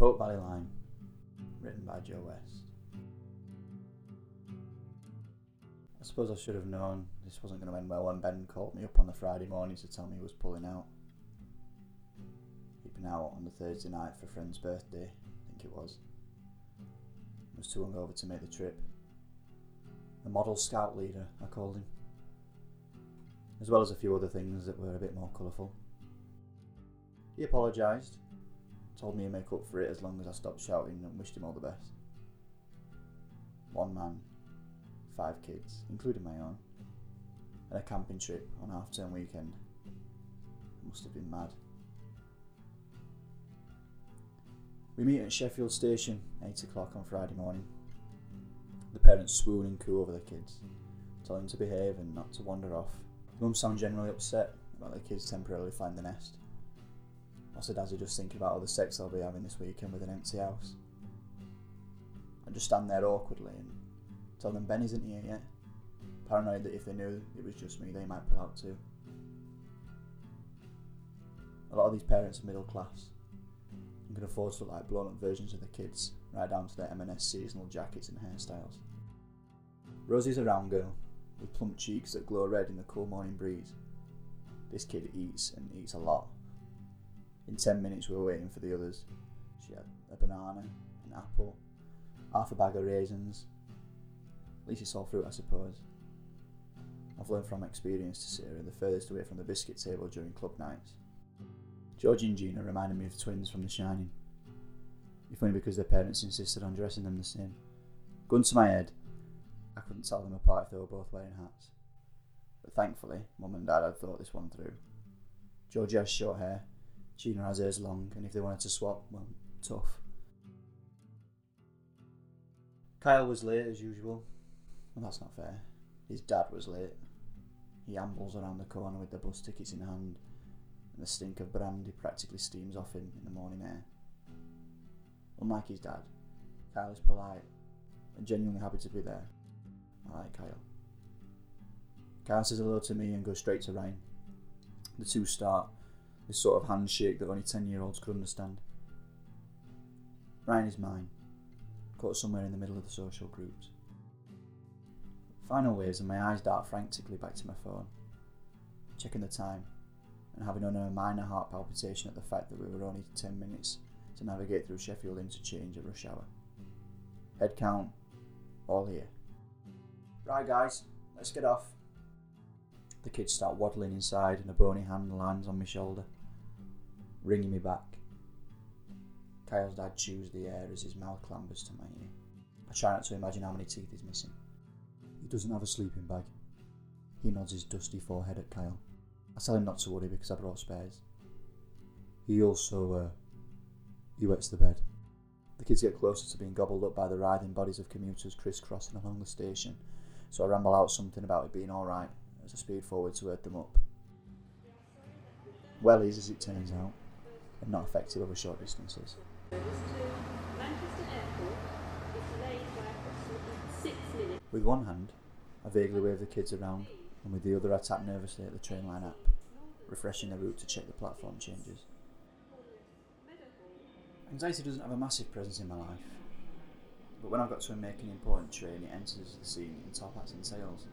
Hope Valley Line, written by Joe West. I suppose I should have known this wasn't going to end well when Ben called me up on the Friday morning to tell me he was pulling out. He'd been out on the Thursday night for a friend's birthday, I think it was. Was too hungover to make the trip. The model scout leader, I called him. As well as a few other things that were a bit more colourful. He apologised, told me he'd make up for it as long as I stopped shouting and wished him all the best. One man, five kids, including my own, and a camping trip on half term weekend. Must have been mad. We meet at Sheffield Station, 8 o'clock on Friday morning. The parents swoon and coo over the kids, tell them to behave and not to wander off. Mum sounds generally upset about the kids temporarily flying the nest. Also, dads are just thinking about all the sex I'll be having this weekend with an empty house. I just stand there awkwardly and tell them Ben isn't here yet, paranoid that if they knew it was just me, they might pull out too. A lot of these parents are middle class and can afford to look like blown up versions of the kids, right down to their M&S seasonal jackets and hairstyles. Rosie's a round girl with plump cheeks that glow red in the cool morning breeze. This kid eats and eats a lot. In ten minutes, we were waiting for the others. She had a banana, an apple, half a bag of raisins. At least it's all fruit, I suppose. I've learned from experience to sit her the furthest away from the biscuit table during club nights. Georgie and Gina reminded me of twins from The Shining. If only because their parents insisted on dressing them the same. Gun to my head, I couldn't tell them apart if they were both wearing hats. But thankfully, Mum and Dad had thought this one through. Georgie has short hair, Gina has hers long, and if they wanted to swap, well, tough. Kyle was late as usual. Well, that's not fair. His dad was late. He ambles around the corner with the bus tickets in hand, and the stink of brandy practically steams off him in the morning air. Unlike his dad, Kyle is polite and genuinely happy to be there. I like Kyle. Kyle says hello to me and goes straight to Ryan. The two start this sort of handshake that only 10 year olds could understand. Ryan is mine, caught somewhere in the middle of the social groups. Final waves and my eyes dart frantically back to my phone, checking the time and having only a minor heart palpitation at the fact that we were only 10 minutes to navigate through Sheffield interchange at rush hour. Head count, all here. Right, guys, let's get off. The kids start waddling inside, and a bony hand lands on my shoulder, ringing me back. Kyle's dad chews the air as his mouth clambers to my ear. I try not to imagine how many teeth he's missing. He doesn't have a sleeping bag. He nods his dusty forehead at Kyle. I tell him not to worry because I brought spares. He also, uh, he wets the bed. The kids get closer to being gobbled up by the writhing bodies of commuters crisscrossing along the station, so I ramble out something about it being alright as I speed forward to herd them up. Wellies, as it turns out, are not effective over short distances. With one hand, I vaguely wave the kids around, and with the other I tap nervously at the Trainline app, refreshing the route to check the platform changes. Anxiety doesn't have a massive presence in my life, but when I've got to make an important train, it enters the scene in top hats and tails.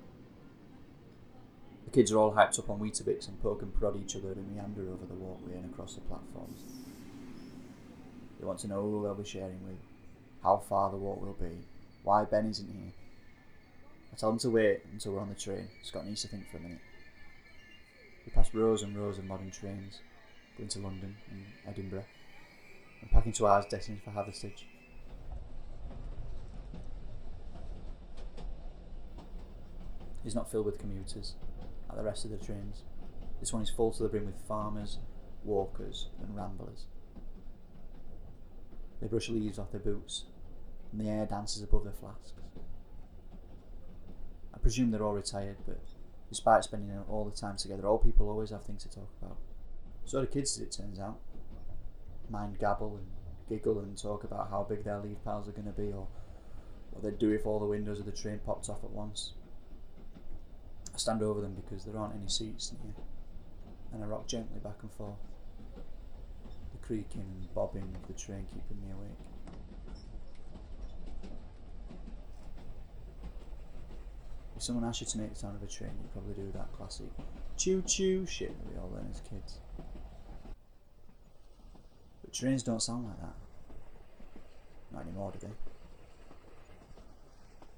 The kids are all hyped up on Weetabix and poke and prod each other and meander over the walkway and across the platforms. They want to know who they'll be sharing with, how far the walk will be, why Ben isn't here. I tell them to wait until we're on the train. Scott needs to think for a minute. We pass rows and rows of modern trains, going to London and Edinburgh, and packing to ours destined for Hathersage. It's not filled with commuters, like the rest of the trains. This one is full to the brim with farmers, walkers, and ramblers. They brush leaves off their boots, and the air dances above their flasks. I presume they're all retired, but despite spending all the time together, old people always have things to talk about. So do kids, as it turns out. Mind gabble and giggle and talk about how big their leaf piles are going to be, or what they'd do if all the windows of the train popped off at once. I stand over them because there aren't any seats and I rock gently back and forth. The creaking and bobbing of the train keeping me awake. If someone asked you to make the sound of a train, you'd probably do that classic choo choo shit that we all learn as kids. But trains don't sound like that. Not anymore, do they?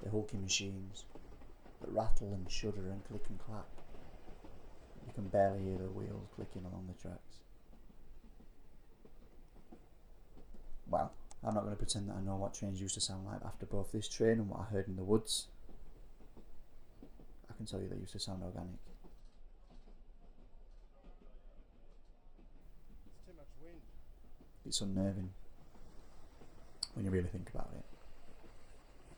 They're hulking machines that rattle and shudder and click and clack. You can barely hear the wheels clicking along the tracks. Well, I'm not going to pretend that I know what trains used to sound like after both this train and what I heard in the woods. I can tell you they used to sound organic. It's too much wind. It's unnerving when you really think about it.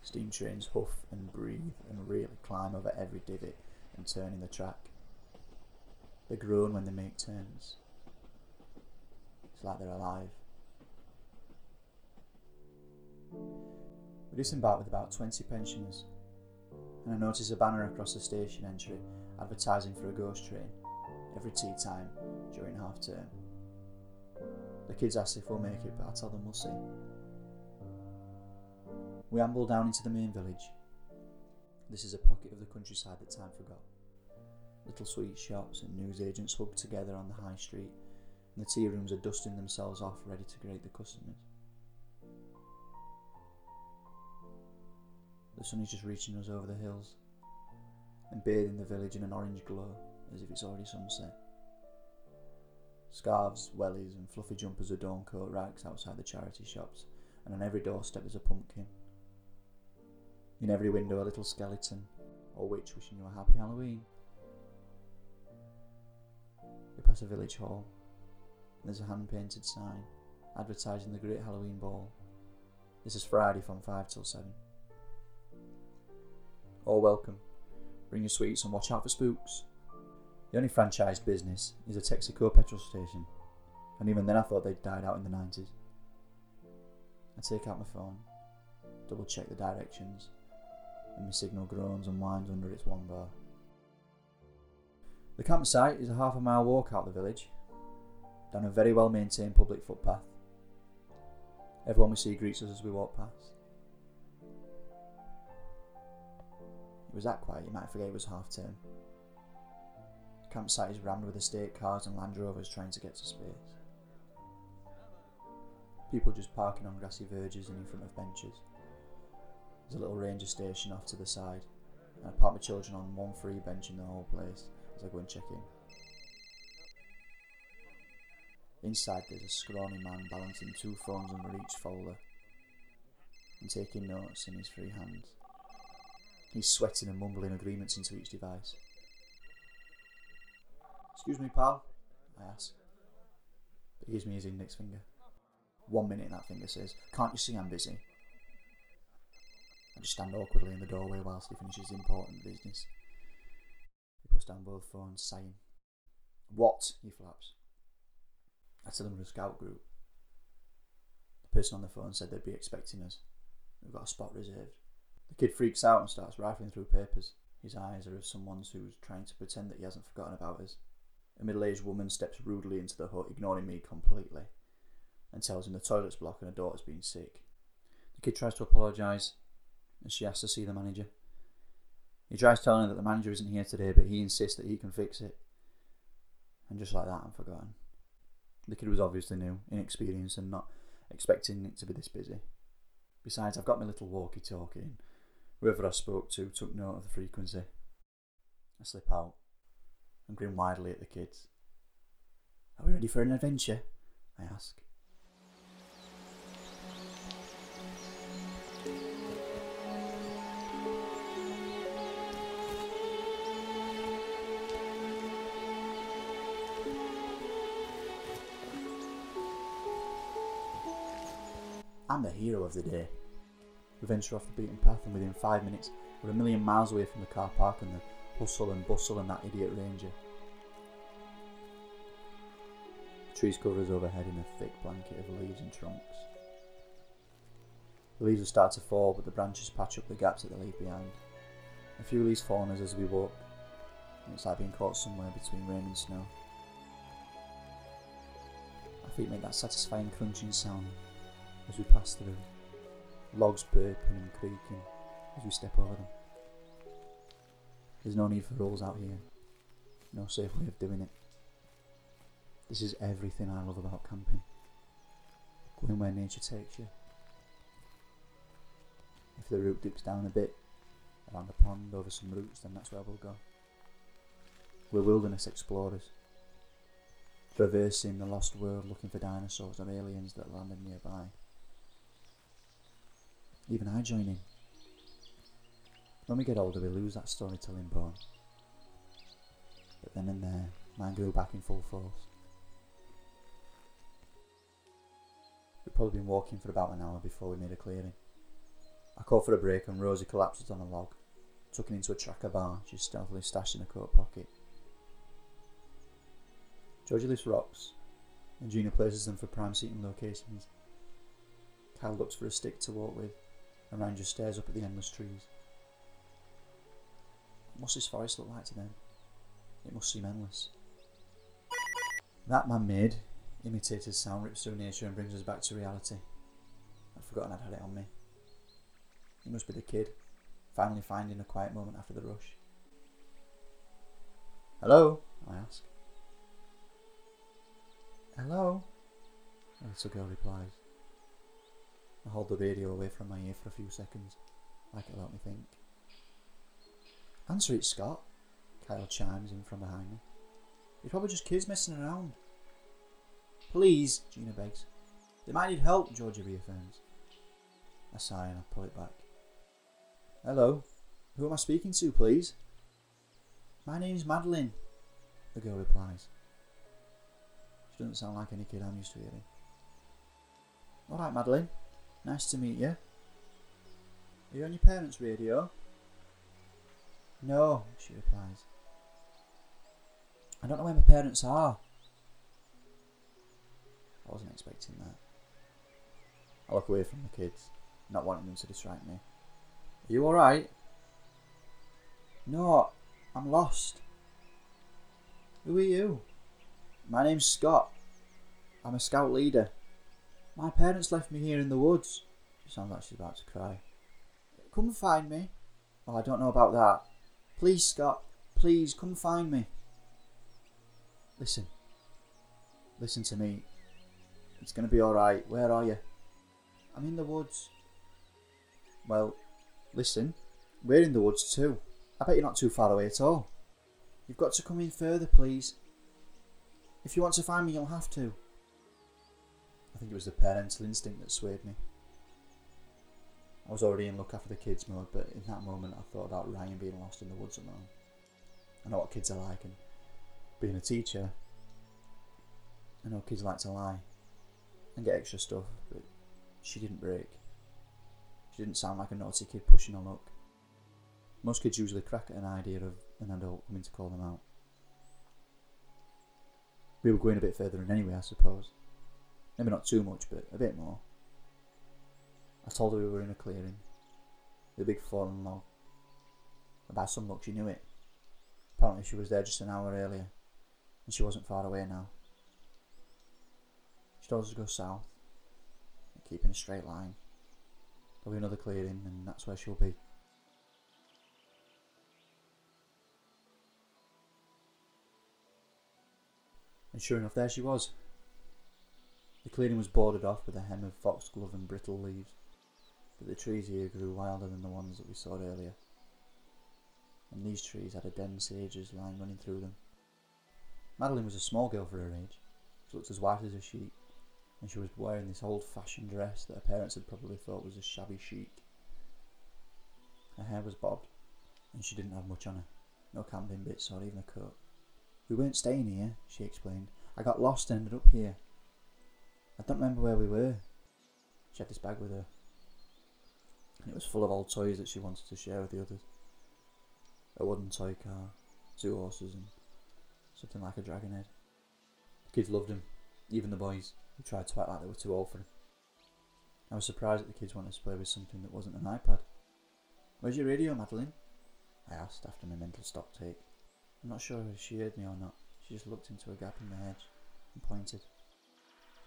Steam trains huff and breathe and really climb over every divot and turn in the track. They groan when they make turns. It's like they're alive. We disembark with about 20 pensioners, and I notice a banner across the station entry advertising for a ghost train every tea time during half term. The kids ask if we'll make it, but I tell them we'll see. We amble down into the main village. This is a pocket of the countryside that time forgot. Little sweet shops and newsagents hugged together on the high street, and the tea rooms are dusting themselves off ready to greet the customers. The sun is just reaching us over the hills and bathing the village in an orange glow as if it's already sunset. Scarves, wellies, and fluffy jumpers adorn coat racks outside the charity shops, and on every doorstep is a pumpkin. In every window, a little skeleton or witch wishing you a happy Halloween. We pass a village hall. And there's a hand painted sign advertising the Great Halloween Ball. This is Friday from 5 till 7. All welcome. Bring your sweets and watch out for spooks. The only franchised business is a Texaco petrol station, and even then I thought they'd died out in the 90s. I take out my phone, double check the directions, and my signal groans and whines under its one bar. The campsite is a half a mile walk out the village, down a very well maintained public footpath. Everyone we see greets us as we walk past. It was that quiet you might forget it was half term. The campsite is rammed with estate cars and Land Rovers trying to get to space. People just parking on grassy verges and in front of benches. There's a little ranger station off to the side, and I park my children on one free bench in the whole place as I go and check in. Inside, there's a scrawny man balancing two phones under each folder and taking notes in his free hands. He's sweating and mumbling agreements into each device. Excuse me, pal, I ask. But he gives me his index finger. One minute, that finger says, Can't you see I'm busy? I just stand awkwardly in the doorway whilst he finishes important business. He puts down both phones, sighing. What? he flaps. I tell him we're a scout group. The person on the phone said they'd be expecting us. We've got a spot reserved. The kid freaks out and starts rifling through papers. His eyes are of someone who's trying to pretend that he hasn't forgotten about us. A middle aged woman steps rudely into the hut, ignoring me completely, and tells him the toilet's blocked and her daughter's been sick. The kid tries to apologise, and she has to see the manager. He tries telling her that the manager isn't here today, but he insists that he can fix it. And just like that, I'm forgotten. The kid was obviously new, inexperienced, and not expecting it to be this busy. Besides, I've got my little walkie talkie, and whoever I spoke to took note of the frequency. I slip out and grin widely at the kids. Are we ready for an adventure? I ask. I'm the hero of the day. We venture off the beaten path, and within five minutes, we're a million miles away from the car park and the hustle and bustle and that idiot ranger. The trees cover us overhead in a thick blanket of leaves and trunks. The leaves will start to fall, but the branches patch up the gaps that they leave behind. A few leaves fall on us as we walk, and it's like being caught somewhere between rain and snow. Our feet make that satisfying crunching sound as we pass through, logs burping and creaking as we step over them. There's no need for rules out here, no safe way of doing it. This is everything I love about camping. Going where nature takes you. If the route dips down a bit, around the pond, over some roots, then that's where we'll go. We're wilderness explorers, traversing the lost world looking for dinosaurs or aliens that landed nearby. Even I join in. When we get older, we lose that storytelling bone. But then and there, mine grew back in full force. We'd probably been walking for about an hour before we made a clearing. I called for a break and Rosie collapsed on a log, tucking into a tracker bar she stealthily stashed in a coat pocket. Georgie lifts rocks, and Gina places them for prime seating locations. Kyle looks for a stick to walk with, and just stares up at the endless trees. What's this forest look like to them? It must seem endless. That man made imitated sound rips through nature and brings us back to reality. I'd forgotten I'd had it on me. It must be the kid, finally finding a quiet moment after the rush. Hello? I ask. Hello? The little girl replies. I hold the radio away from my ear for a few seconds, like it'll help me think. Answer it, Scott, Kyle chimes in from behind me. You're probably just kids messing around. Please, Gina begs. They might need help, Georgie reaffirms. I sigh and I pull it back. Hello, who am I speaking to, please? My name's Madeline, the girl replies. She doesn't sound like any kid I'm used to hearing. Alright, Madeline. Nice to meet you. Are you on your parents' radio? No, she replies. I don't know where my parents are. I wasn't expecting that. I look away from the kids, not wanting them to distract me. Are you alright? No, I'm lost. Who are you? My name's Scott. I'm a scout leader. My parents left me here in the woods. She sounds like she's about to cry. Come find me. Oh, I don't know about that. Please, Scott. Please, come find me. Listen. Listen to me. It's going to be alright. Where are you? I'm in the woods. Well, listen. We're in the woods too. I bet you're not too far away at all. You've got to come in further, please. If you want to find me, you'll have to. I think it was the parental instinct that swayed me. I was already in look after the kids mode, but in that moment I thought about Ryan being lost in the woods alone. I know what kids are like, and being a teacher, I know kids like to lie and get extra stuff, but she didn't break. She didn't sound like a naughty kid pushing her luck. Most kids usually crack at an idea of an adult coming to call them out. We were going a bit further in anyway, I suppose. Maybe not too much, but a bit more. I told her we were in a clearing. The big fallen log. By some luck, she knew it. Apparently, she was there just an hour earlier, and she wasn't far away now. She told us to go south, and keep in a straight line. There'll be another clearing, and that's where she'll be. And sure enough, there she was. The clearing was boarded off with a hem of foxglove and brittle leaves, but the trees here grew wilder than the ones that we saw earlier. And these trees had a dense ages line running through them. Madeline was a small girl for her age. She looked as white as a sheet, and she was wearing this old fashioned dress that her parents had probably thought was a shabby chic. Her hair was bobbed, and she didn't have much on her no camping bits or even a coat. We weren't staying here, she explained. I got lost and ended up here. I don't remember where we were. She had this bag with her, and it was full of old toys that she wanted to share with the others. A wooden toy car, two horses, and something like a dragon head. The kids loved him, even the boys, who tried to act like they were too old for him. I was surprised that the kids wanted to play with something that wasn't an iPad. Where's your radio, Madeline? I asked after my mental stock take. I'm not sure if she heard me or not. She just looked into a gap in the hedge and pointed.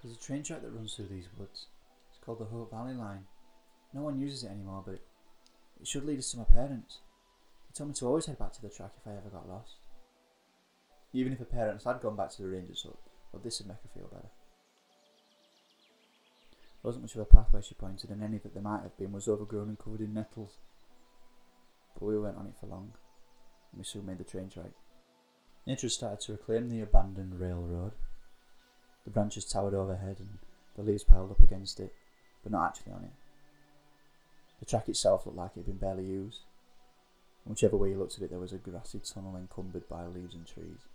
There's a train track that runs through these woods. It's called the Hope Valley Line. No one uses it anymore, but it should lead us to my parents. They told me to always head back to the track if I ever got lost. Even if her parents had gone back to the Rangers Hut, well, this would make her feel better. There wasn't much of a pathway, she pointed, and any that there might have been was overgrown and covered in nettles. But we weren't on it for long, and we soon made the train track. Nature started to reclaim the abandoned railroad. The branches towered overhead and the leaves piled up against it, but not actually on it. The track itself looked like it had been barely used. Whichever way you looked at it, there was a grassy tunnel encumbered by leaves and trees.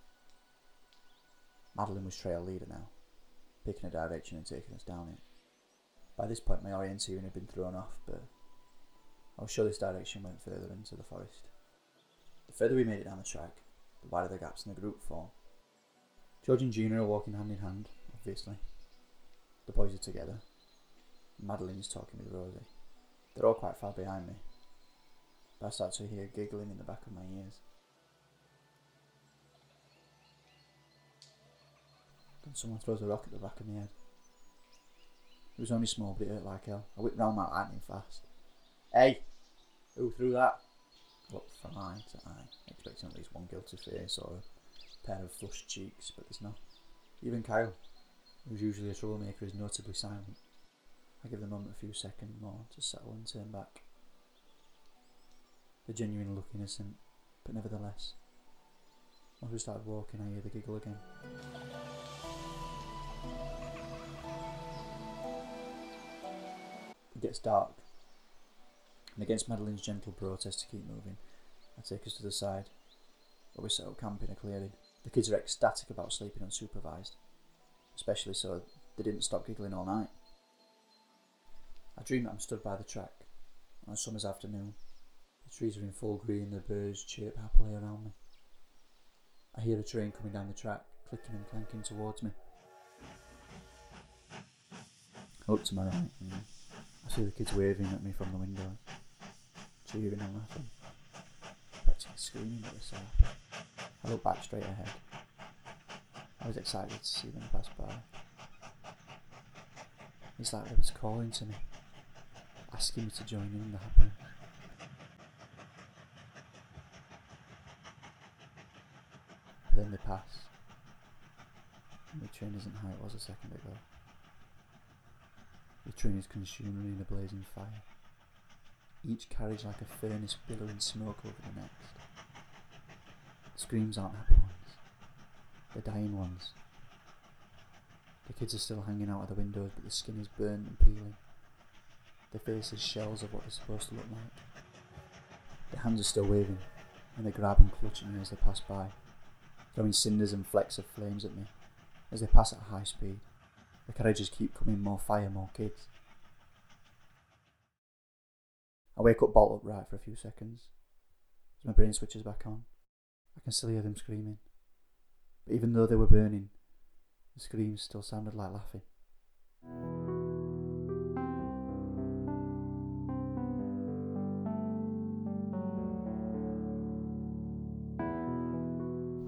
Madeline was trail leader now, picking a direction and taking us down it. By this point, my orienteering had been thrown off, but I was sure this direction went further into the forest. The further we made it down the track, the wider the gaps in the group formed. George and Gina are walking hand in hand, obviously. The boys are together. Madeline's talking with Rosie. They're all quite far behind me. But I start to hear giggling in the back of my ears. Then someone throws a rock at the back of my head. It was only small, but it hurt like hell. I whipped round my lightning fast. Hey! Who threw that? Looked from eye to eye, expecting at least one guilty face or a pair of flushed cheeks, but there's not. Even Kyle, who's usually a troublemaker, is notably silent. I give the moment a few seconds more to settle and turn back. The genuine look innocent, but nevertheless. Once we started walking, I hear the giggle again. It gets dark, and against Madeline's gentle protest to keep moving, I take us to the side, where we set up camp in a clearing. The kids are ecstatic about sleeping unsupervised, especially so they didn't stop giggling all night. I dream that I'm stood by the track on a summer's afternoon. The trees are in full green, the birds chirp happily around me. I hear a train coming down the track, clicking and clanking towards me. I look to my right and I see the kids waving at me from the window, cheering and laughing, practically screaming at the south. I look back straight ahead. Was excited to see them pass by. It's like they was calling to me, asking me to join in the happening. But then they pass. The train isn't how it was a second ago. The train is consumed in a blazing fire. Each carriage like a furnace billowing smoke over the next. The screams aren't happy They're dying ones. The kids are still hanging out of the windows, but the skin is burnt and peeling. Their faces shells of what they're supposed to look like. Their hands are still waving, and they grab and clutch at me as they pass by, throwing cinders and flecks of flames at me as they pass at high speed. The carriages keep coming, more fire, more kids. I wake up bolt upright for a few seconds. As my brain switches back on, I can still hear them screaming. But even though they were burning, the screams still sounded like laughing.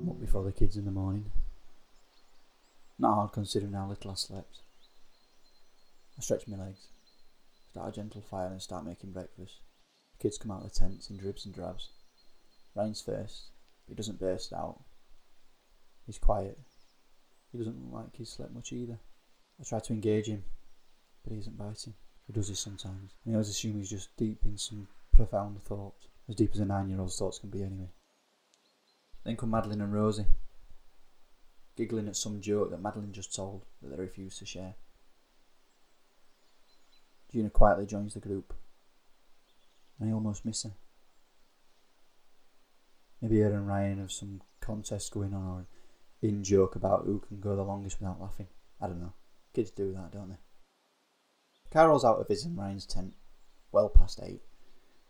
I'm up before the kids in the morning. Not hard considering how little I slept. I stretch my legs, start a gentle fire and start making breakfast. The kids come out of the tents in dribs and drabs. Rains first, but he doesn't burst out. He's quiet. He doesn't look like he's slept much either. I try to engage him, but he isn't biting. He does this sometimes. And I always assume he's just deep in some profound thought, as deep as a nine year old's thoughts can be anyway. Then come Madeline and Rosie, giggling at some joke that Madeline just told that they refused to share. Gina quietly joins the group, I almost miss her. Maybe her and Ryan have some contest going on or in joke about who can go the longest without laughing. I don't know. Kids do that, don't they? Carol's out of his and Ryan's tent, well past eight,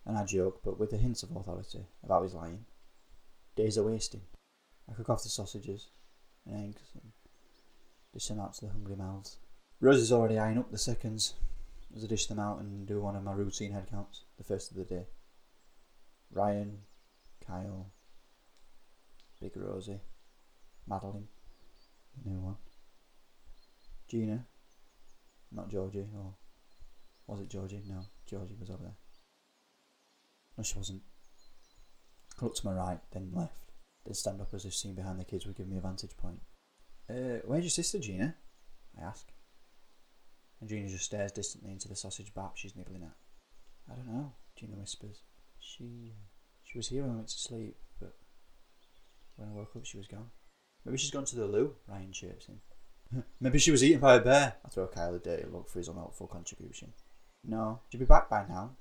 and I joke, but with a hint of authority, about his lying. Days are wasting. I cook off the sausages and eggs and dish them out to the hungry mouths. Rosie's already eyeing up the seconds as I dish them out and do one of my routine head counts, the first of the day. Ryan, Kyle, Big Rosie, Madeline, new one, Gina, not Georgie, or was it Georgie? No, Georgie was over there. No, she wasn't. I looked to my right, then left, then stand up as if seeing behind the kids would give me a vantage point. Uh, where's your sister, Gina? I ask. And Gina just stares distantly into the sausage bap she's nibbling at. I don't know, Gina whispers. She she was here when I went to sleep, but when I woke up she was gone. Maybe she's gone to the loo, Ryan chirps in. Maybe she was eaten by a bear. I throw Kyle a dirty look for his unhelpful contribution. No, she'll be back by now,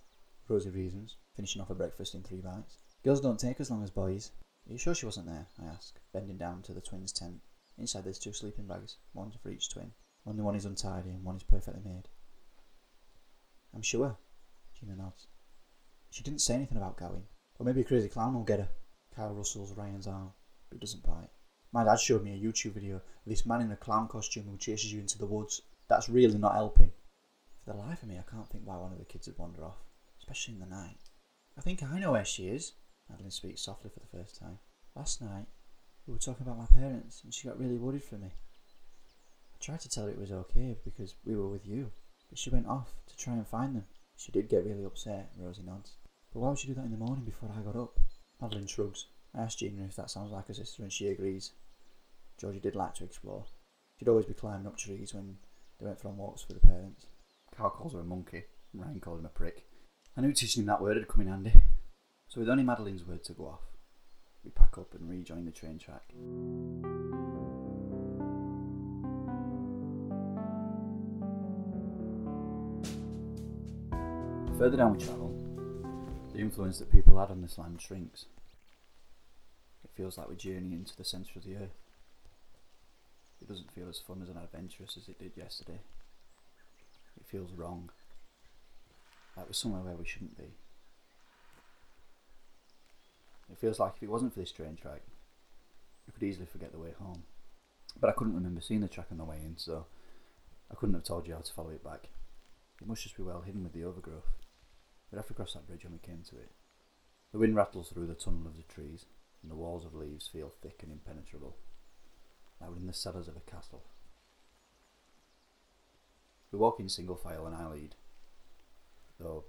Rosie reasons, finishing off her breakfast in three bites. Girls don't take as long as boys. Are you sure she wasn't there? I ask, bending down to the twins' tent. Inside there's two sleeping bags, one for each twin. Only one is untidy and one is perfectly made. I'm sure, Gina nods. She didn't say anything about going. Or maybe a crazy clown will get her. Kyle rustles Ryan's arm, but doesn't bite. My dad showed me a YouTube video of this man in a clown costume who chases you into the woods. That's really not helping. For the life of me, I can't think why one of the kids would wander off, especially in the night. I think I know where she is, Madeline speaks softly for the first time. Last night, we were talking about my parents, and she got really worried for me. I tried to tell her it was okay because we were with you, but she went off to try and find them. She did get really upset, Rosie nods. But why would she do that in the morning before I got up? Madeline shrugs. I asked Gina if that sounds like a sister, and she agrees. Georgie did like to explore. She'd always be climbing up trees when they went for on walks with the parents. Carl calls her a monkey, Ryan called him a prick. I knew teaching him that word had come in handy. So with only Madeline's word to go off, we pack up and rejoin the train track. Further down we travel, the influence that people had on this land shrinks. It feels like we're journeying into the centre of the earth. It doesn't feel as fun as and adventurous as it did yesterday. It feels wrong. Like we're somewhere where we shouldn't be. It feels like if it wasn't for this train track, we could easily forget the way home. But I couldn't remember seeing the track on the way in, so I couldn't have told you how to follow it back. It must just be well hidden with the overgrowth. We'd have to cross that bridge when we came to it. The wind rattles through the tunnel of the trees, and the walls of leaves feel thick and impenetrable, Now we're in the cellars of a castle. We walk in single file and I lead, though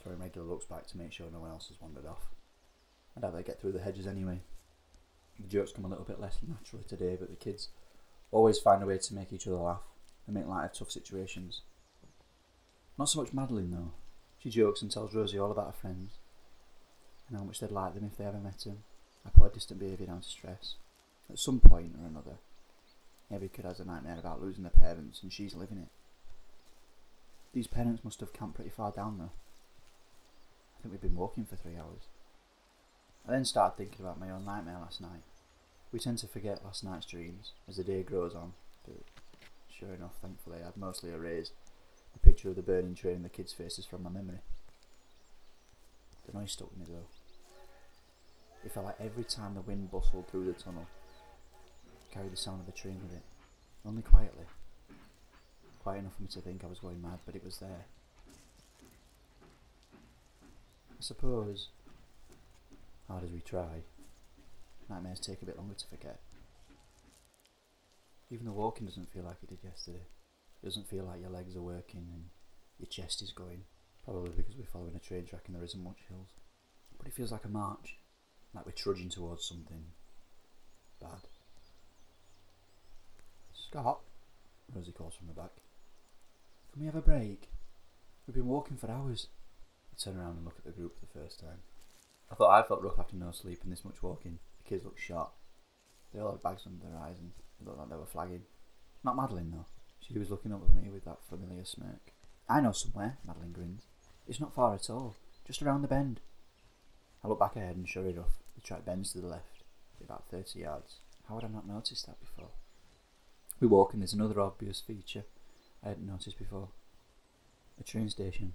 throwing regular looks back to make sure no one else has wandered off. I doubt they get through the hedges anyway. The jokes come a little bit less naturally today, but the kids always find a way to make each other laugh and make light of tough situations. Not so much Madeline though. She jokes and tells Rosie all about her friends and how much they'd like them if they ever met him. I put a distant behaviour down to stress. At some point or another, every kid has a nightmare about losing their parents and she's living it. These parents must have camped pretty far down though. I think we've been walking for three hours. I then started thinking about my own nightmare last night. We tend to forget last night's dreams as the day grows on, but sure enough, thankfully, I'd mostly erased the picture of the burning train and the kids' faces from my memory. The noise stuck with me though. It felt like every time the wind bustled through the tunnel, carried the sound of the train with it, only quietly. Quiet enough for me to think I was going mad, but it was there. I suppose hard as we try, nightmares take a bit longer to forget. Even the walking doesn't feel like it did yesterday. It doesn't feel like your legs are working and your chest is going. Probably because we're following a train track and there isn't much hills. But it feels like a march, like we're trudging towards something bad. Scott, Rosie calls from the back. Can we have a break? We've been walking for hours. I turn around and look at the group for the first time. I thought I felt rough after no sleep and this much walking. The kids looked shot. They all had bags under their eyes and looked like they were flagging. Not Madeline though. She was looking up at me with that familiar smirk. I know somewhere, Madeline grins. It's not far at all, just around the bend. I look back ahead and sure enough, the track bends to the left, about 30 yards. How had I not noticed that before? We walk and there's another obvious feature I hadn't noticed before. A train station.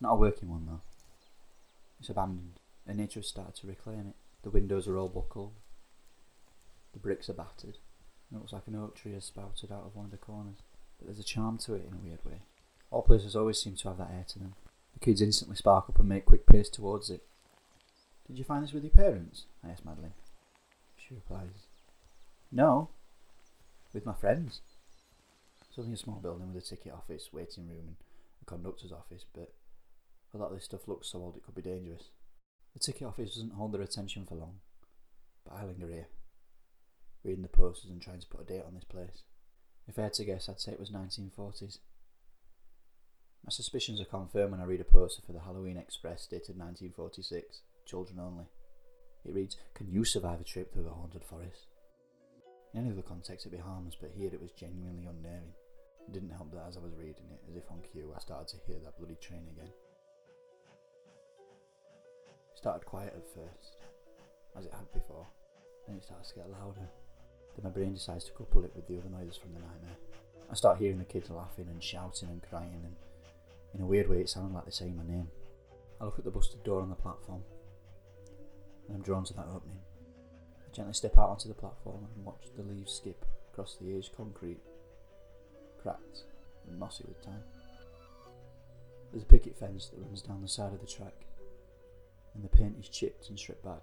Not a working one though. It's abandoned and nature has started to reclaim it. The windows are all buckled. The bricks are battered. It looks like an oak tree has sprouted out of one of the corners. But there's a charm to it in a weird way. All places always seem to have that air to them. The kids instantly spark up and make quick pace towards it. Did you find this with your parents? I asked Madeline. She replies, No, with my friends. So only a small building with a ticket office, waiting room, and a conductor's office, but a lot of this stuff looks so old it could be dangerous. The ticket office doesn't hold their attention for long, but I linger here, reading the posters and trying to put a date on this place. If I had to guess, I'd say it was 1940s. My suspicions are confirmed when I read a poster for the Halloween Express dated 1946, children only. It reads, Can you survive a trip through the haunted forest? In any other context it'd be harmless, but here it was genuinely unnerving. It didn't help that as I was reading it, as if on cue, I started to hear that bloody train again. It started quiet at first, as it had before, then it starts to get louder. Then my brain decides to couple it with the other noises from the nightmare. I start hearing the kids laughing and shouting and crying, and in a weird way, it sounded like they're saying my name. I look at the busted door on the platform, and I'm drawn to that opening. I gently step out onto the platform and watch the leaves skip across the aged concrete, cracked and mossy with time. There's a picket fence that runs down the side of the track, and the paint is chipped and stripped back.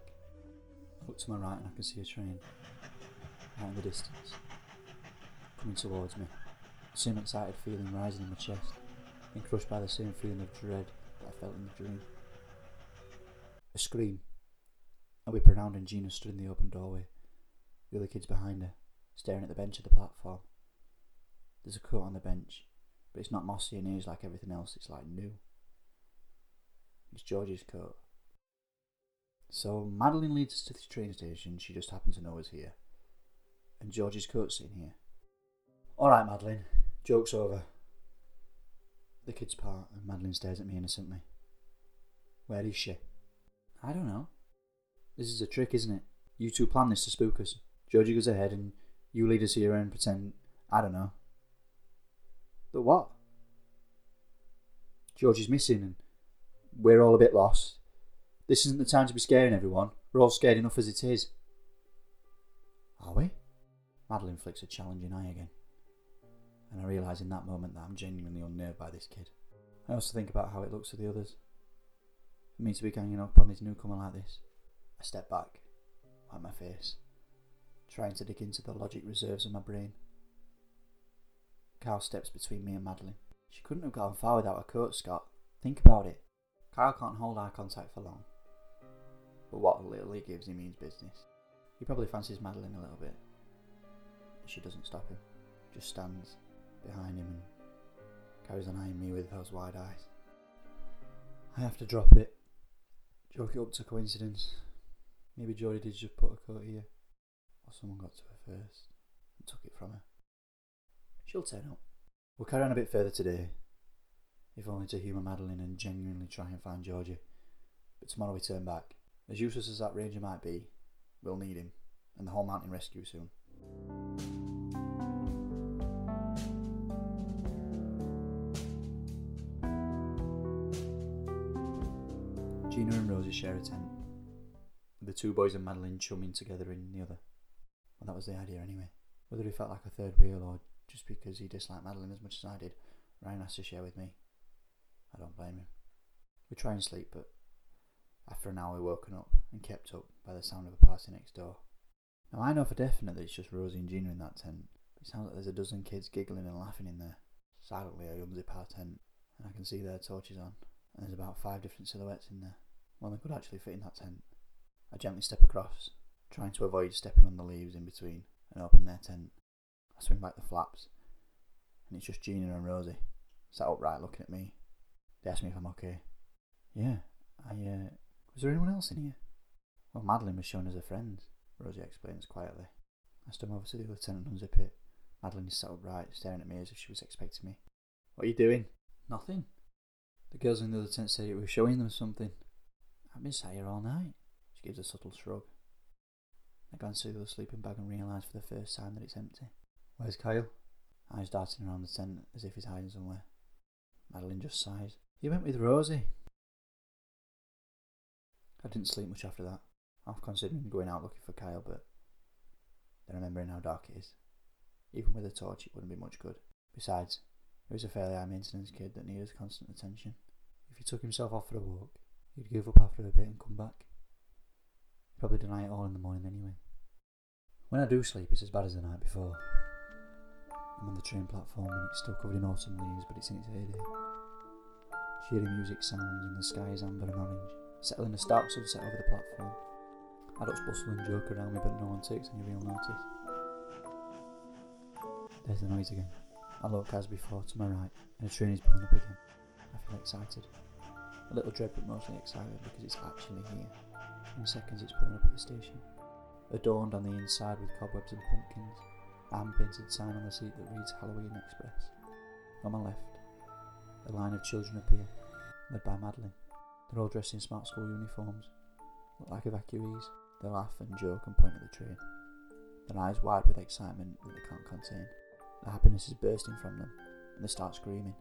I look to my right and I can see a train, out in the distance, coming towards me. The same excited feeling rising in my chest, and crushed by the same feeling of dread that I felt in the dream. A scream. A whip around and Gina stood in the open doorway, the other kids behind her, staring at the bench of the platform. There's a coat on the bench, but it's not mossy and aged like everything else, it's like new. It's George's coat. So Madeline leads us to the train station, she just happened to know us here. And George's coat's in here. Alright, Madeline, joke's over. The kids part, and Madeline stares at me innocently. Where is she? I don't know. This is a trick, isn't it? You two plan this to spook us. Georgie goes ahead and you lead us here and pretend, I don't know. But what? Georgie's missing and we're all a bit lost. This isn't the time to be scaring everyone. We're all scared enough as it is. Are we? Madeline flicks a challenging eye again. And I realise in that moment that I'm genuinely unnerved by this kid. I also think about how it looks to the others. For me to be ganging up on this newcomer like this. I step back, wipe my face, trying to dig into the logic reserves of my brain. Carl steps between me and Madeline. She couldn't have gone far without a coat, Scott. Think about it. Carl can't hold eye contact for long. But what little he gives, he means business. He probably fancies Madeline a little bit. She doesn't stop him, just stands behind him and carries on eyeing me with those wide eyes. I have to drop it. Chalk it up to coincidence. Maybe Jodie did just put a coat here. Or someone got to her first and took it from her. She'll turn up. We'll carry on a bit further today, if only to humour Madeline and genuinely try and find Georgie. But tomorrow we turn back. As useless as that ranger might be, we'll need him, and the whole mountain rescue soon. Gina and Rosie share a tent, the two boys and Madeline chumming together in the other. Well, that was the idea anyway. Whether he felt like a third wheel or just because he disliked Madeline as much as I did, Ryan has to share with me. I don't blame him. We try and sleep, but after an hour we're woken up and kept up by the sound of a party next door. Now I know for definite that it's just Rosie and Gina in that tent, it sounds like there's a dozen kids giggling and laughing in there. Silently I unzip our tent, and I can see their torches on, and there's about five different silhouettes in there. One that could actually fit in that tent. I gently step across, trying to avoid stepping on the leaves in between, and open their tent. I swing back the flaps, and it's just Gina and Rosie, sat upright looking at me. They ask me if I'm okay. Yeah, I, uh, was there anyone else in here? Well, Madeline was showing us a friend, Rosie explains quietly. I stumble over to the other tent and unzip it. Madeline is sat upright, staring at me as if she was expecting me. What are you doing? Nothing. The girls in the other tent say we were showing them something. I've been sat here all night. She gives a subtle shrug. I glance through the sleeping bag and realise for the first time that it's empty. Where's Kyle? Eyes darting around the tent as if he's hiding somewhere. Madeline just sighs. He went with Rosie. I didn't sleep much after that. Half considering going out looking for Kyle, but then remembering how dark it is. Even with a torch, it wouldn't be much good. Besides, he was a fairly high maintenance kid that needed constant attention. If he took himself off for a walk, he'd give up after a bit and come back. Probably deny it all in the morning anyway. When I do sleep, it's as bad as the night before. I'm on the train platform and it's still covered in autumn leaves, but it's in its heyday. Cheery music sounds and the sky is amber and orange, settling a stark sunset over the platform. Adults bustle and joke around me, but no one takes any real notice. There's the noise again. I look as before to my right, and a train is pulling up again. I feel excited. A little dread, but mostly excited because it's actually here. In seconds, it's pulling up at the station. Adorned on the inside with cobwebs and pumpkins, a painted sign on the seat that reads Halloween Express. On my left, a line of children appear, led by Madeline. They're all dressed in smart school uniforms, look like evacuees. They laugh and joke and point at the train, their eyes wide with excitement that they can't contain. The happiness is bursting from them, and they start screaming.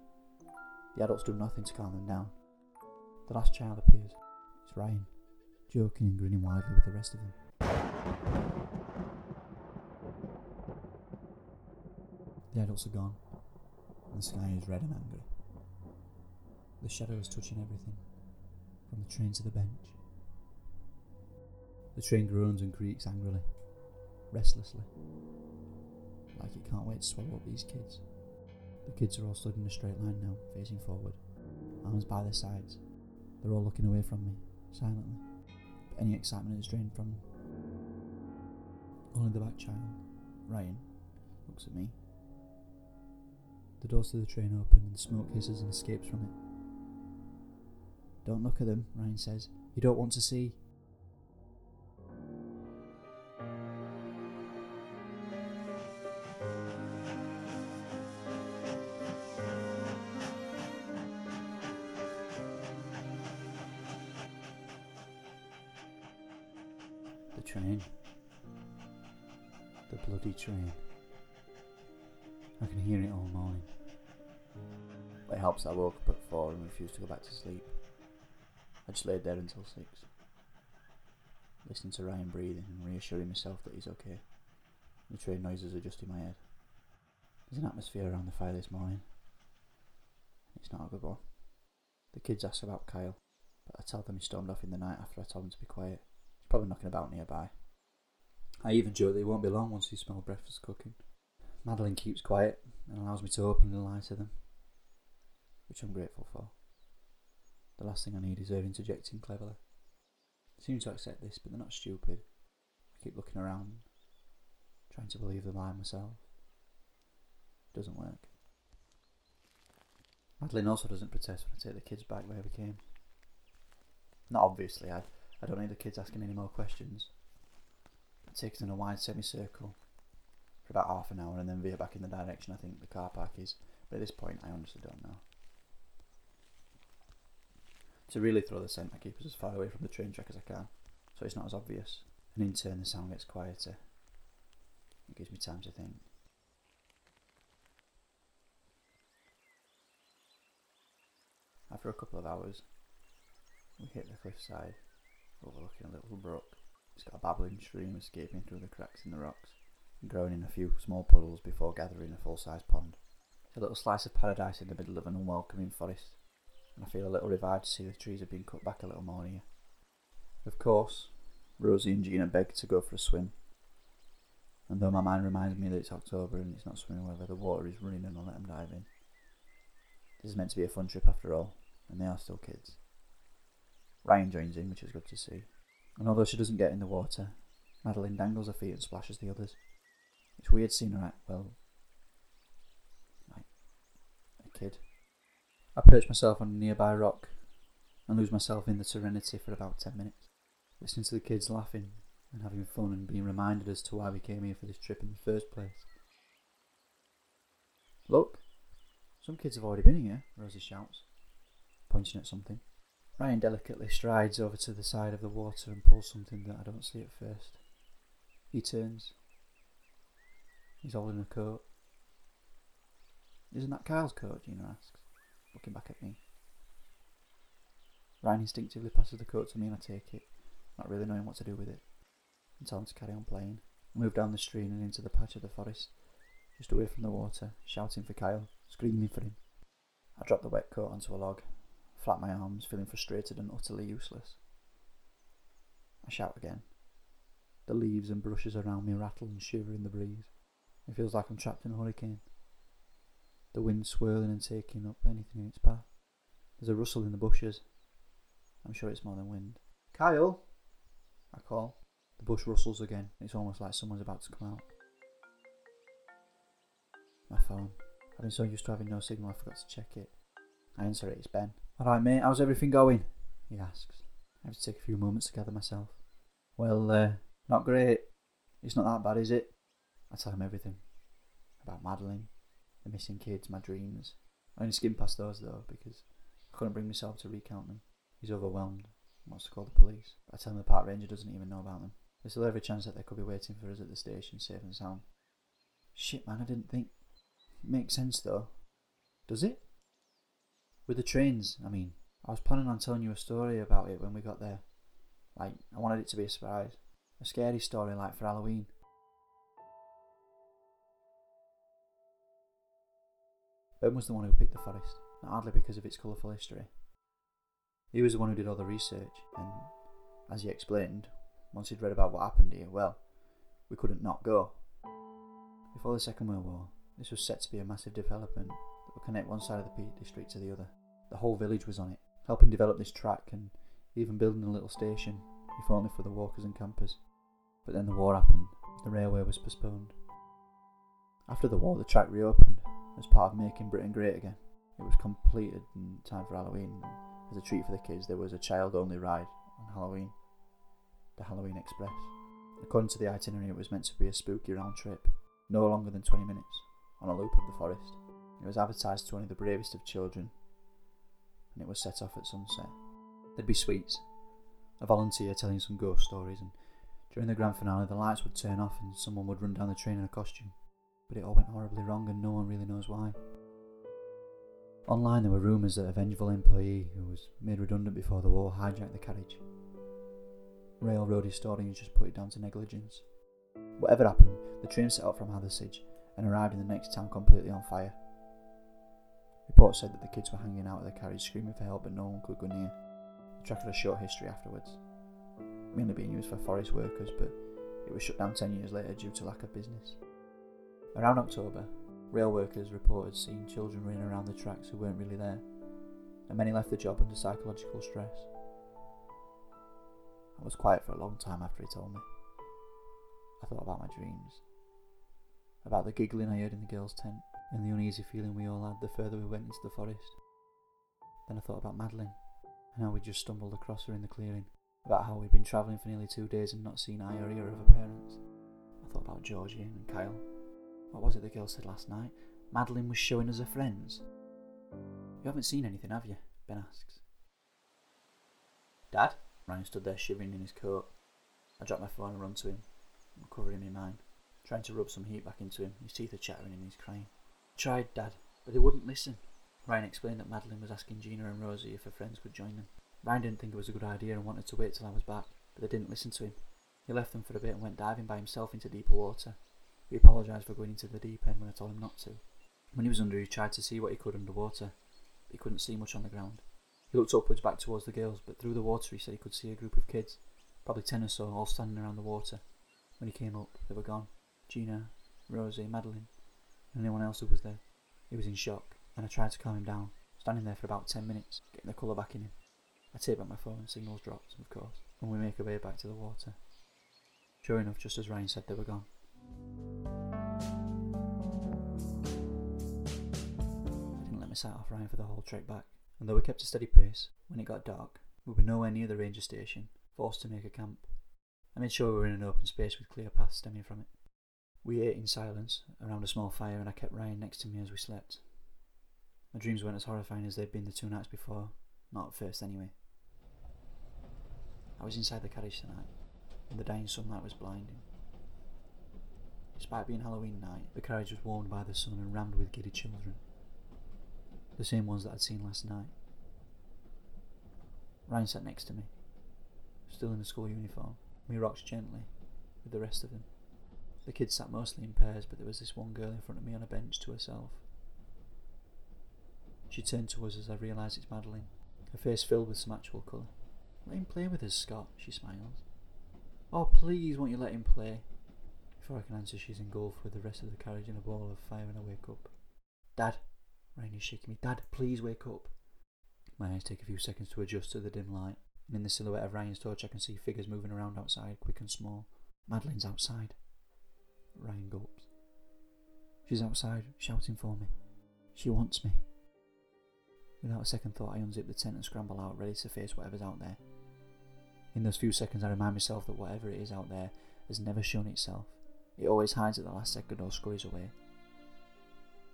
The adults do nothing to calm them down. The last child appears. It's Ryan, joking and grinning widely with the rest of them. The adults are gone, and the sky is red and angry. The shadow is touching everything, from the train to the bench. The train groans and creaks angrily, restlessly, like it can't wait to swallow up these kids. The kids are all stood in a straight line now, facing forward, arms by their sides. They're all looking away from me, silently, any excitement is drained from. Only the back child, Ryan, looks at me. The doors to the train open and smoke hisses and escapes from it. Don't look at them, Ryan says. You don't want to see. Refused to go back to sleep. I just laid there until six, listening to Ryan breathing and reassuring myself that he's okay. The train noises are just in my head. There's an atmosphere around the fire this morning. It's not a good one. The kids ask about Kyle, but I tell them he stormed off in the night after I told him to be quiet. He's probably knocking about nearby. I even joke that he won't be long once he smells breakfast cooking. Madeline keeps quiet and allows me to open openly lie to them, which I'm grateful for. The last thing I need is her interjecting cleverly. They seem to accept this, but they're not stupid. I keep looking around, trying to believe the lie myself. It doesn't work. Madeline also doesn't protest when I take the kids back where we came. Not obviously, I, I don't need the kids asking any more questions. I take it in a wide semicircle for about half an hour and then veer back in the direction I think the car park is. But at this point, I honestly don't know. To really throw the scent, I keep as far away from the train track as I can, so it's not as obvious. And in turn, the sound gets quieter. It gives me time to think. After a couple of hours, we hit the cliffside, overlooking a little brook. It's got a babbling stream escaping through the cracks in the rocks and growing in a few small puddles before gathering a full sized pond. It's a little slice of paradise in the middle of an unwelcoming forest, and I feel a little revived to see the trees have been cut back a little more here. Of course, Rosie and Gina beg to go for a swim, and though my mind reminds me that it's October and it's not swimming weather, the water is running and I'll let them dive in. This is meant to be a fun trip after all, and they are still kids. Ryan joins in, which is good to see. And although she doesn't get in the water, Madeline dangles her feet and splashes the others. It's weird seeing her act, well, like a kid. I perch myself on a nearby rock and lose myself in the serenity for about ten minutes, listening to the kids laughing and having fun and being reminded as to why we came here for this trip in the first place. Look, some kids have already been here, Rosie shouts, pointing at something. Ryan delicately strides over to the side of the water and pulls something that I don't see at first. He turns. He's holding a coat. Isn't that Kyle's coat? Gina asks, looking back at me. Ryan instinctively passes the coat to me and I take it, not really knowing what to do with it, and tell him to carry on playing. Move down the stream and into the patch of the forest, just away from the water, shouting for Kyle, screaming for him. I drop the wet coat onto a log, flap my arms, feeling frustrated and utterly useless. I shout again. The leaves and brushes around me rattle and shiver in the breeze. It feels like I'm trapped in a hurricane. The wind swirling and taking up anything in its path. There's a rustle in the bushes. I'm sure it's more than wind. Kyle! I call. The bush rustles again. It's almost like someone's about to come out. My phone. I've been so used to having no signal I forgot to check it. I answer it, it's Ben. Alright mate, how's everything going? He asks. I have to take a few moments to gather myself. Well, uh, not great. It's not that bad, is it? I tell him everything. About Madeline, the missing kids, my dreams. I only skimmed past those though, because I couldn't bring myself to recount them. He's overwhelmed and wants to call the police. I tell him the park ranger doesn't even know about them. There's still every chance that they could be waiting for us at the station, safe and sound. Shit man, I didn't think. It Makes sense though. Does it? With the trains, I mean. I was planning on telling you a story about it when we got there. Like, I wanted it to be a surprise. A scary story like for Halloween. Ben was the one who picked the forest, hardly because of its colourful history. He was the one who did all the research, and as he explained, once he'd read about what happened here, well, we couldn't not go. Before the Second World War, this was set to be a massive development that would connect one side of the Peak District to the other. The whole village was on it, helping develop this track and even building a little station, if only for the walkers and campers. But then the war happened, the railway was postponed. After the war, the track reopened as part of making Britain great again. It was completed in time for Halloween. As a treat for the kids, there was a child only ride on Halloween, the Halloween Express. According to the itinerary, it was meant to be a spooky round trip, no longer than 20 minutes, on a loop of the forest. It was advertised to only the bravest of children, and it was set off at sunset. There'd be sweets, a volunteer telling some ghost stories, and during the grand finale, the lights would turn off and someone would run down the train in a costume. But it all went horribly wrong, and no one really knows why. Online, there were rumours that a vengeful employee who was made redundant before the war hijacked the carriage. Railroad historians just put it down to negligence. Whatever happened, the train set out from Hathersage and arrived in the next town completely on fire. Reports said that the kids were hanging out of the carriage screaming for help, but no one could go near. The track had a short history afterwards, mainly being used for forest workers, but it was shut down 10 years later due to lack of business. Around October, rail workers reported seeing children running around the tracks who weren't really there, and many left the job under psychological stress. I was quiet for a long time after he told me. I thought about my dreams, about the giggling I heard in the girls' tent, and the uneasy feeling we all had the further we went into the forest. Then I thought about Madeline, and how we just stumbled across her in the clearing, about how we'd been travelling for nearly two days and not seen eye or ear of her parents. I thought about Georgie and Kyle, what was it the girl said last night? Madeline was showing us her friends. You haven't seen anything, have you? Ben asks. Dad? Ryan stood there shivering in his coat. I dropped my phone and run to him. Covering him in mine, trying to rub some heat back into him. His teeth are chattering and he's crying. I tried, Dad, but they wouldn't listen. Ryan explained that Madeline was asking Gina and Rosie if her friends could join them. Ryan didn't think it was a good idea and wanted to wait till I was back, but they didn't listen to him. He left them for a bit and went diving by himself into deeper water. He apologised for going into the deep end when I told him not to. When he was under, he tried to see what he could underwater, but he couldn't see much on the ground. He looked upwards back towards the girls, but through the water he said he could see a group of kids, probably ten or so, all standing around the water. When he came up, they were gone. Gina, Rosie, Madeline, and anyone else who was there. He was in shock, and I tried to calm him down, standing there for about ten minutes, getting the colour back in him. I tape back my phone and signals dropped, of course, and we make our way back to the water. Sure enough, just as Ryan said, they were gone. Sight off Ryan for the whole trek back, and though we kept a steady pace, when it got dark, we were nowhere near the ranger station, forced to make a camp. I made sure we were in an open space with clear paths stemming from it. We ate in silence around a small fire, and I kept Ryan next to me as we slept. My dreams weren't as horrifying as they'd been the two nights before, not at first anyway. I was inside the carriage tonight, and the dying sunlight was blinding. Despite being Halloween night, the carriage was warmed by the sun and rammed with giddy children the same ones that I'd seen last night. Ryan sat next to me, still in the school uniform. We rocked gently with the rest of them. The kids sat mostly in pairs, but there was this one girl in front of me on a bench to herself. She turned to us as I realised it's Madeline, her face filled with some actual colour. Let him play with us, Scott, she smiles. Oh, please, won't you let him play? Before I can answer, she's engulfed with the rest of the carriage in a ball of fire and I wake up. Dad, Ryan is shaking me. Dad, please wake up. My eyes take a few seconds to adjust to the dim light, and in the silhouette of Ryan's torch, I can see figures moving around outside, quick and small. Madeline's outside. Ryan gulps. She's outside, shouting for me. She wants me. Without a second thought, I unzip the tent and scramble out, ready to face whatever's out there. In those few seconds, I remind myself that whatever it is out there has never shown itself. It always hides at the last second or scurries away.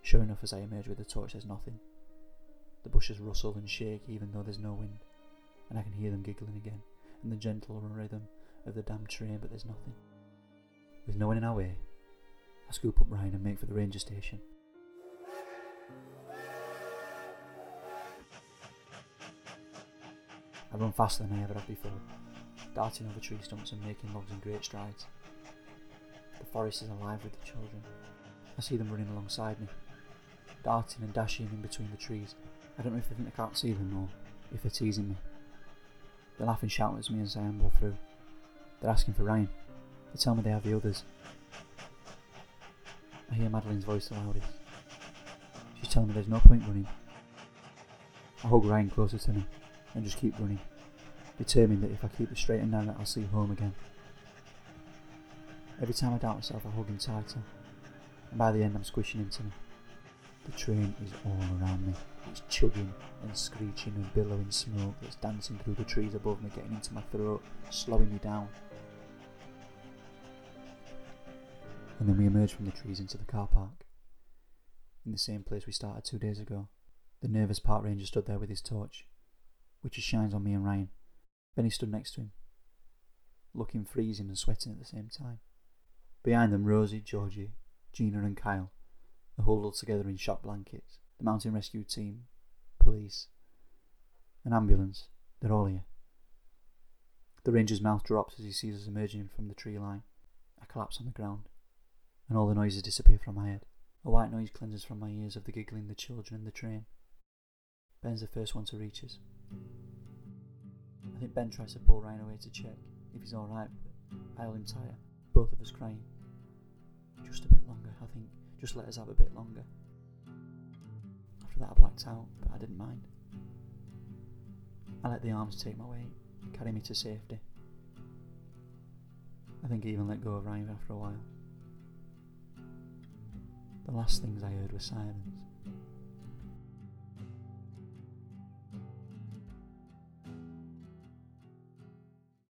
Sure enough, as I emerge with the torch, there's nothing. The bushes rustle and shake even though there's no wind, and I can hear them giggling again, and the gentle rhythm of the damned train, but there's nothing. With no one in our way, I scoop up Ryan and make for the ranger station. I run faster than I ever have before, darting over tree stumps and making logs in great strides. The forest is alive with the children. I see them running alongside me, darting and dashing in between the trees. I don't know if they think I can't see them or if they're teasing me. They laugh and shout at me as I amble through. They're asking for Ryan. They tell me they have the others. I hear Madeline's voice the loudest. She's telling me there's no point running. I hug Ryan closer to me and just keep running, determined that if I keep it straight and narrow, I'll see home again. Every time I doubt myself, I hug him tighter, and by the end, I'm squishing into me. The train is all around me. It's chugging and screeching and billowing smoke that's dancing through the trees above me, getting into my throat, slowing me down. And then we emerge from the trees into the car park. In the same place we started two days ago. The nervous park ranger stood there with his torch, which shines on me and Ryan. He stood next to him, looking freezing and sweating at the same time. Behind them, Rosie, Georgie, Gina, and Kyle huddled together in shock blankets. The mountain rescue team, police, an ambulance, they're all here. The ranger's mouth drops as he sees us emerging from the tree line. I collapse on the ground, and all the noises disappear from my head. A white noise cleanses from my ears of the giggling, the children, and the train. Ben's the first one to reach us. I think Ben tries to pull Ryan away to check if he's alright, but I hold him both of us crying. Just a bit longer, I think. Just let us have a bit longer. After that, I blacked out, but I didn't mind. I let the arms take my weight, carry me to safety. I think I even let go of Ryan after a while. The last things I heard were silence.